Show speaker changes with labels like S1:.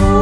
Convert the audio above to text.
S1: Oh.